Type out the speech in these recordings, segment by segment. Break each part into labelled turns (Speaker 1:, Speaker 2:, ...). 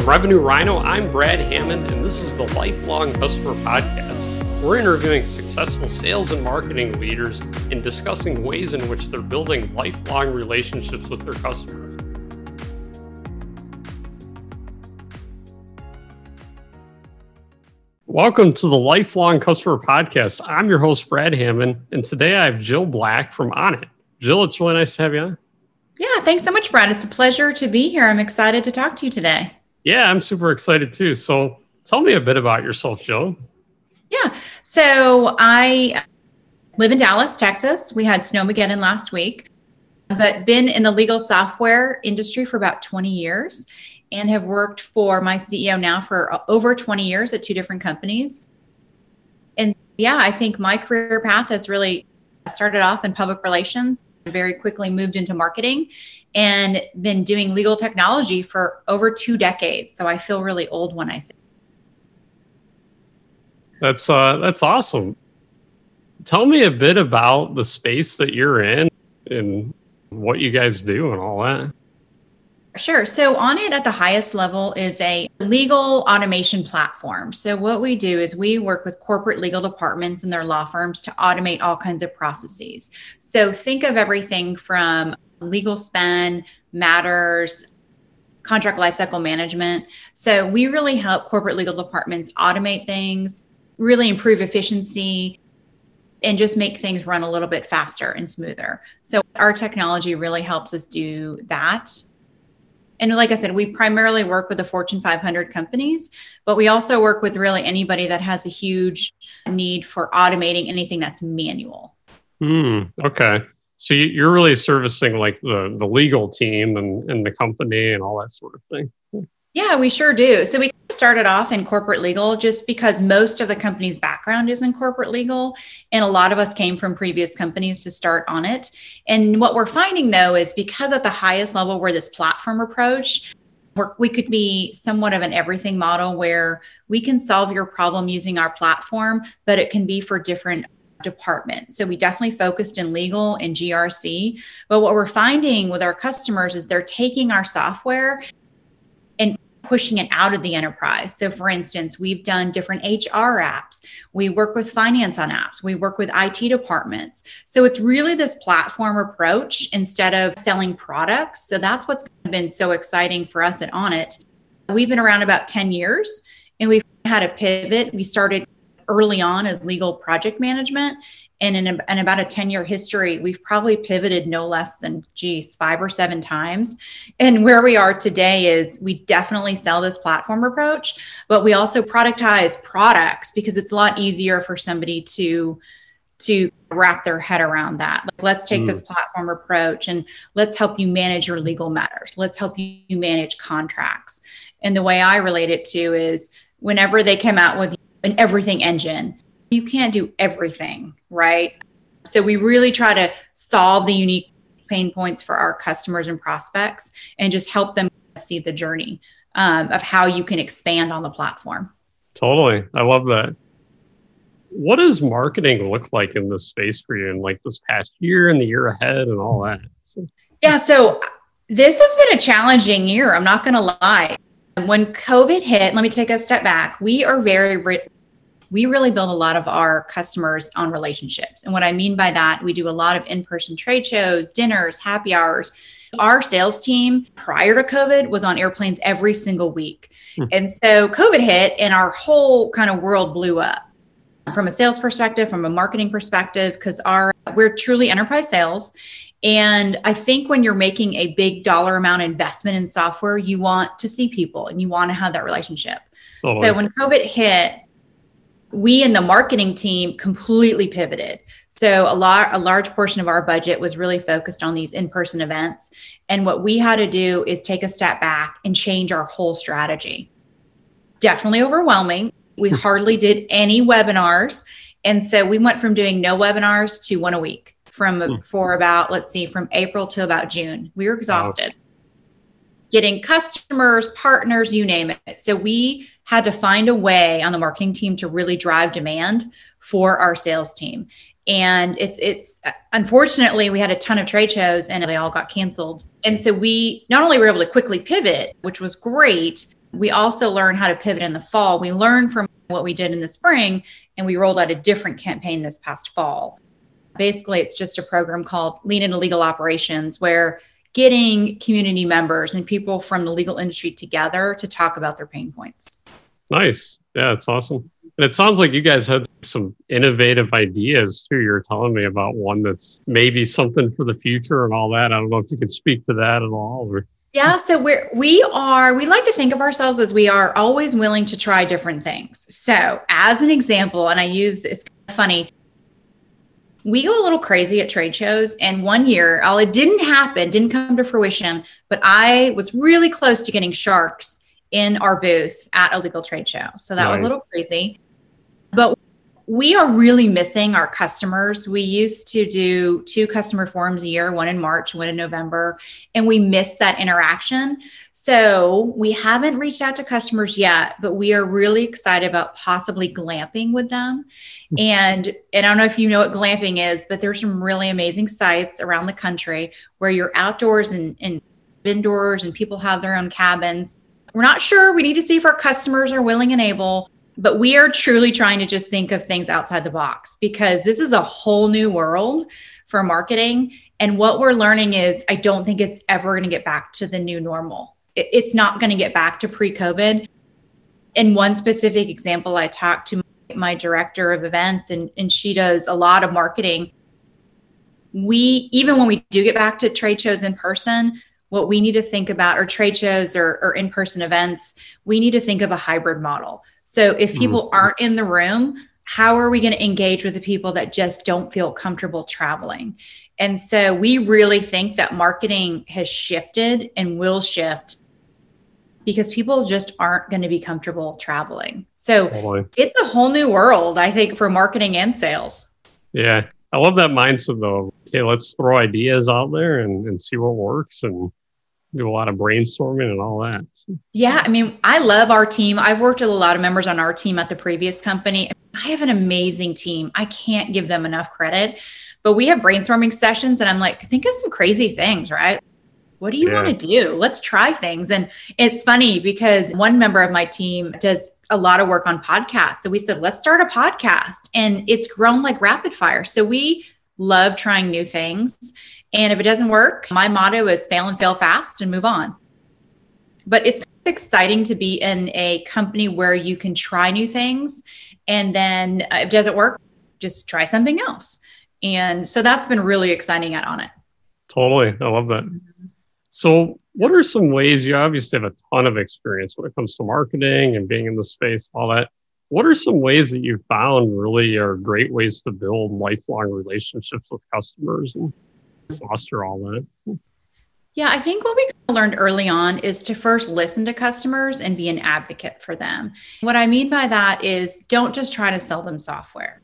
Speaker 1: From Revenue Rhino, I'm Brad Hammond, and this is the Lifelong Customer Podcast. We're interviewing successful sales and marketing leaders and discussing ways in which they're building lifelong relationships with their customers. Welcome to the Lifelong Customer Podcast. I'm your host, Brad Hammond, and today I have Jill Black from Onit. Jill, it's really nice to have you on.
Speaker 2: Yeah, thanks so much, Brad. It's a pleasure to be here. I'm excited to talk to you today.
Speaker 1: Yeah, I'm super excited too. So tell me a bit about yourself, Jill.
Speaker 2: Yeah. So I live in Dallas, Texas. We had Snowmageddon last week, but been in the legal software industry for about 20 years and have worked for my CEO now for over 20 years at two different companies. And yeah, I think my career path has really started off in public relations, very quickly moved into marketing and been doing legal technology for over two decades. So I feel really old when I say
Speaker 1: that's uh, that's awesome. Tell me a bit about the space that you're in and what you guys do and all that.
Speaker 2: Sure. So, Onit at the highest level is a legal automation platform. So, what we do is we work with corporate legal departments and their law firms to automate all kinds of processes. So, think of everything from legal spend, matters, contract lifecycle management. So, we really help corporate legal departments automate things, really improve efficiency and just make things run a little bit faster and smoother. So our technology really helps us do that. And like I said, we primarily work with the Fortune 500 companies, but we also work with really anybody that has a huge need for automating anything that's manual.
Speaker 1: Hmm. okay. So you're really servicing like the, the legal team and, and the company and all that sort of thing.
Speaker 2: Yeah, we sure do. So we started off in corporate legal just because most of the company's background is in corporate legal. And a lot of us came from previous companies to start Onit. And what we're finding though is because at the highest level, we're this platform approach, we could be somewhat of an everything model where we can solve your problem using our platform, but it can be for different departments. So we definitely focused in legal and GRC. But what we're finding with our customers is they're taking our software pushing it out of the enterprise. So, for instance, we've done different HR apps. We work with finance on apps. We work with IT departments. So, it's really this platform approach instead of selling products. So, that's what's been so exciting for us at Onit. We've been around about 10 years and we've had a pivot. We started early on as legal project management and in, a, in about a 10 year history, we've probably pivoted no less than, geez, five or seven times. And where we are today is we definitely sell this platform approach, but we also productize products because it's a lot easier for somebody to to wrap their head around that. Like, let's take mm. this platform approach and let's help you manage your legal matters. Let's help you manage contracts. And the way I relate it to is whenever they came out with an everything engine, you can't do everything, right? So we really try to solve the unique pain points for our customers and prospects and just help them see the journey um, of how you can expand on the platform.
Speaker 1: Totally. I love that. What does marketing look like in this space for you in like this past year and the year ahead and all that?
Speaker 2: Yeah. So this has been a challenging year. I'm not going to lie. When COVID hit, let me take a step back. We are very we really build a lot of our customers on relationships. And what I mean by that, we do a lot of in person trade shows, dinners, happy hours. Our sales team prior to COVID was on airplanes every single week. Hmm. And so COVID hit and our whole kind of world blew up from a sales perspective, from a marketing perspective, because our we're truly enterprise sales. And I think when you're making a big dollar amount investment in software, you want to see people and you want to have that relationship. So when COVID hit, we in the marketing team completely pivoted. So a lot, a large portion of our budget was really focused on these in-person events. And what we had to do is take a step back and change our whole strategy. Definitely overwhelming. We hardly did any webinars. And so we went from doing no webinars to one a week from hmm. for about, let's see, from April to about June. We were exhausted. Wow. Getting customers, partners, you name it. So we had to find a way on the marketing team to really drive demand for our sales team. And it's it's unfortunately we had a ton of trade shows and they all got canceled. And so we not only were able to quickly pivot, which was great, We also learned how to pivot in the fall. We learned from what we did in the spring and we rolled out a different campaign this past fall. Basically, it's just a program called Lean into Legal Operations where getting community members and people from the legal industry together to talk about their pain points.
Speaker 1: Nice. Yeah, it's awesome. And it sounds like you guys had some innovative ideas too. You're telling me about one that's maybe something for the future and all that. I don't know if you can speak to that at all. Or...
Speaker 2: Yeah, so we're we are we like to think of ourselves as we are always willing to try different things. So, as an example, and I use it's funny, we go a little crazy at trade shows. And one year, all it didn't happen, didn't come to fruition, but I was really close to getting sharks in our booth at a legal trade show. So that nice. was a little crazy. We are really missing our customers. We used to do two customer forums a year, one in March, one in November, and we missed that interaction. So we haven't reached out to customers yet, but we are really excited about possibly glamping with them. And, and I don't know if you know what glamping is, but there's some really amazing sites around the country where you're outdoors and, and indoors and people have their own cabins. We're not sure. We need to see if our customers are willing and able but we are truly trying to just think of things outside the box because this is a whole new world for marketing. And what we're learning is I don't think it's ever going to get back to the new normal. It's not going to get back to pre COVID. In one specific example, I talked to my director of events, and, and she does a lot of marketing. We, even when we do get back to trade shows in person, what we need to think about, or trade shows or, or in person events, we need to think of a hybrid model so if people mm-hmm. aren't in the room, how are we going to engage with the people that just don't feel comfortable traveling? And so we really think that marketing has shifted and will shift because people just aren't going to be comfortable traveling. So totally. it's a whole new world, I think, for marketing and sales.
Speaker 1: Yeah. I love that mindset though. Okay, let's throw ideas out there and, and see what works and do a lot of brainstorming and all that.
Speaker 2: Yeah, I mean, I love our team. I've worked with a lot of members on our team at the previous company. I have an amazing team. I can't give them enough credit. But we have brainstorming sessions, and I'm like, think of some crazy things, right? What do you yeah. want to do? Let's try things. And it's funny because one member of my team does a lot of work on podcasts. So we said, let's start a podcast. And it's grown like rapid fire. So we love trying new things. And if it doesn't work, my motto is fail and fail fast and move on. But it's exciting to be in a company where you can try new things and then if it doesn't work, just try something else. And so that's been really exciting at Onit.
Speaker 1: Totally. I love that. So, what are some ways you obviously have a ton of experience when it comes to marketing and being in the space, all that? What are some ways that you found really are great ways to build lifelong relationships with customers and foster all that?
Speaker 2: Yeah, I think what we learned early on is to first listen to customers and be an advocate for them. What I mean by that is don't just try to sell them software.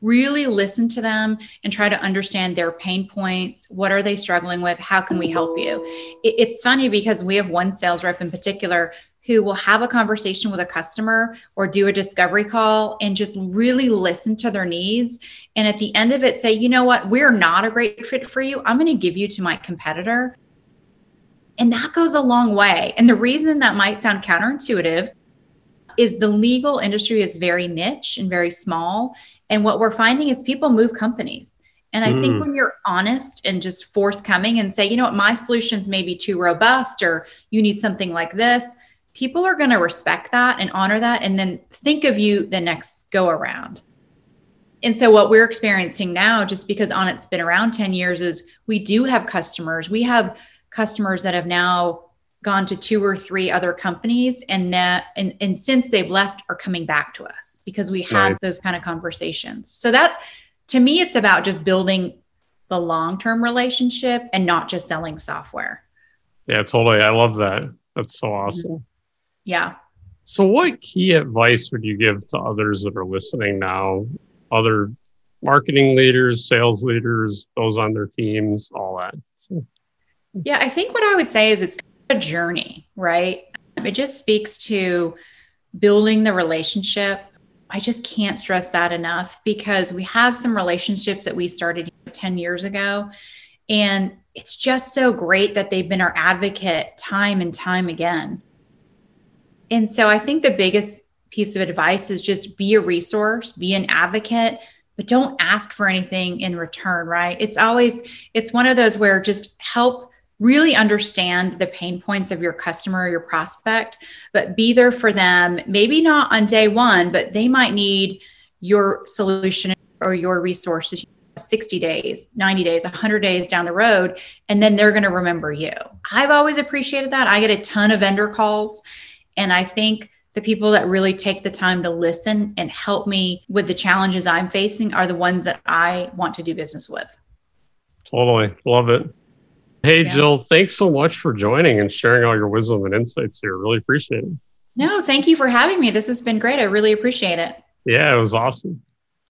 Speaker 2: Really listen to them and try to understand their pain points. What are they struggling with? How can we help you? It's funny because we have one sales rep in particular who will have a conversation with a customer or do a discovery call and just really listen to their needs. And at the end of it, say, you know what, we're not a great fit for you. I'm going to give you to my competitor. And that goes a long way. And the reason that might sound counterintuitive is the legal industry is very niche and very small. And what we're finding is people move companies. And I mm. think when you're honest and just forthcoming and say, you know what, my solutions may be too robust or you need something like this, people are going to respect that and honor that and then think of you the next go around. And so what we're experiencing now, just because Onit's been around 10 years, is we do have customers. We have customers that have now gone to two or three other companies and that and, and since they've left are coming back to us because we had right. those kind of conversations. So that's to me, it's about just building the long-term relationship and not just selling software.
Speaker 1: Yeah, totally. I love that. That's so mm-hmm. awesome.
Speaker 2: Yeah.
Speaker 1: So, what key advice would you give to others that are listening now, other marketing leaders, sales leaders, those on their teams, all that?
Speaker 2: Yeah, I think what I would say is it's a journey, right? Um, it just speaks to building the relationship. I just can't stress that enough because we have some relationships that we started 10 years ago. And it's just so great that they've been our advocate time and time again And so I think the biggest piece of advice is just be a resource, be an advocate, but don't ask for anything in return, right? It's always, it's one of those where just help really understand the pain points of your customer or your prospect, but be there for them. Maybe not on day one, but they might need your solution or your resources 60 days, 90 days, 100 days down the road, and then they're going to remember you. I've always appreciated that. I get a ton of vendor calls, and I think the people that really take the time to listen and help me with the challenges I'm facing are the ones that I want to do business with.
Speaker 1: Totally. Love it. Hey, yeah. Jill, thanks so much for joining and sharing all your wisdom and insights here. Really appreciate it.
Speaker 2: No, thank you for having me. This has been great. I really appreciate it.
Speaker 1: Yeah, it was awesome.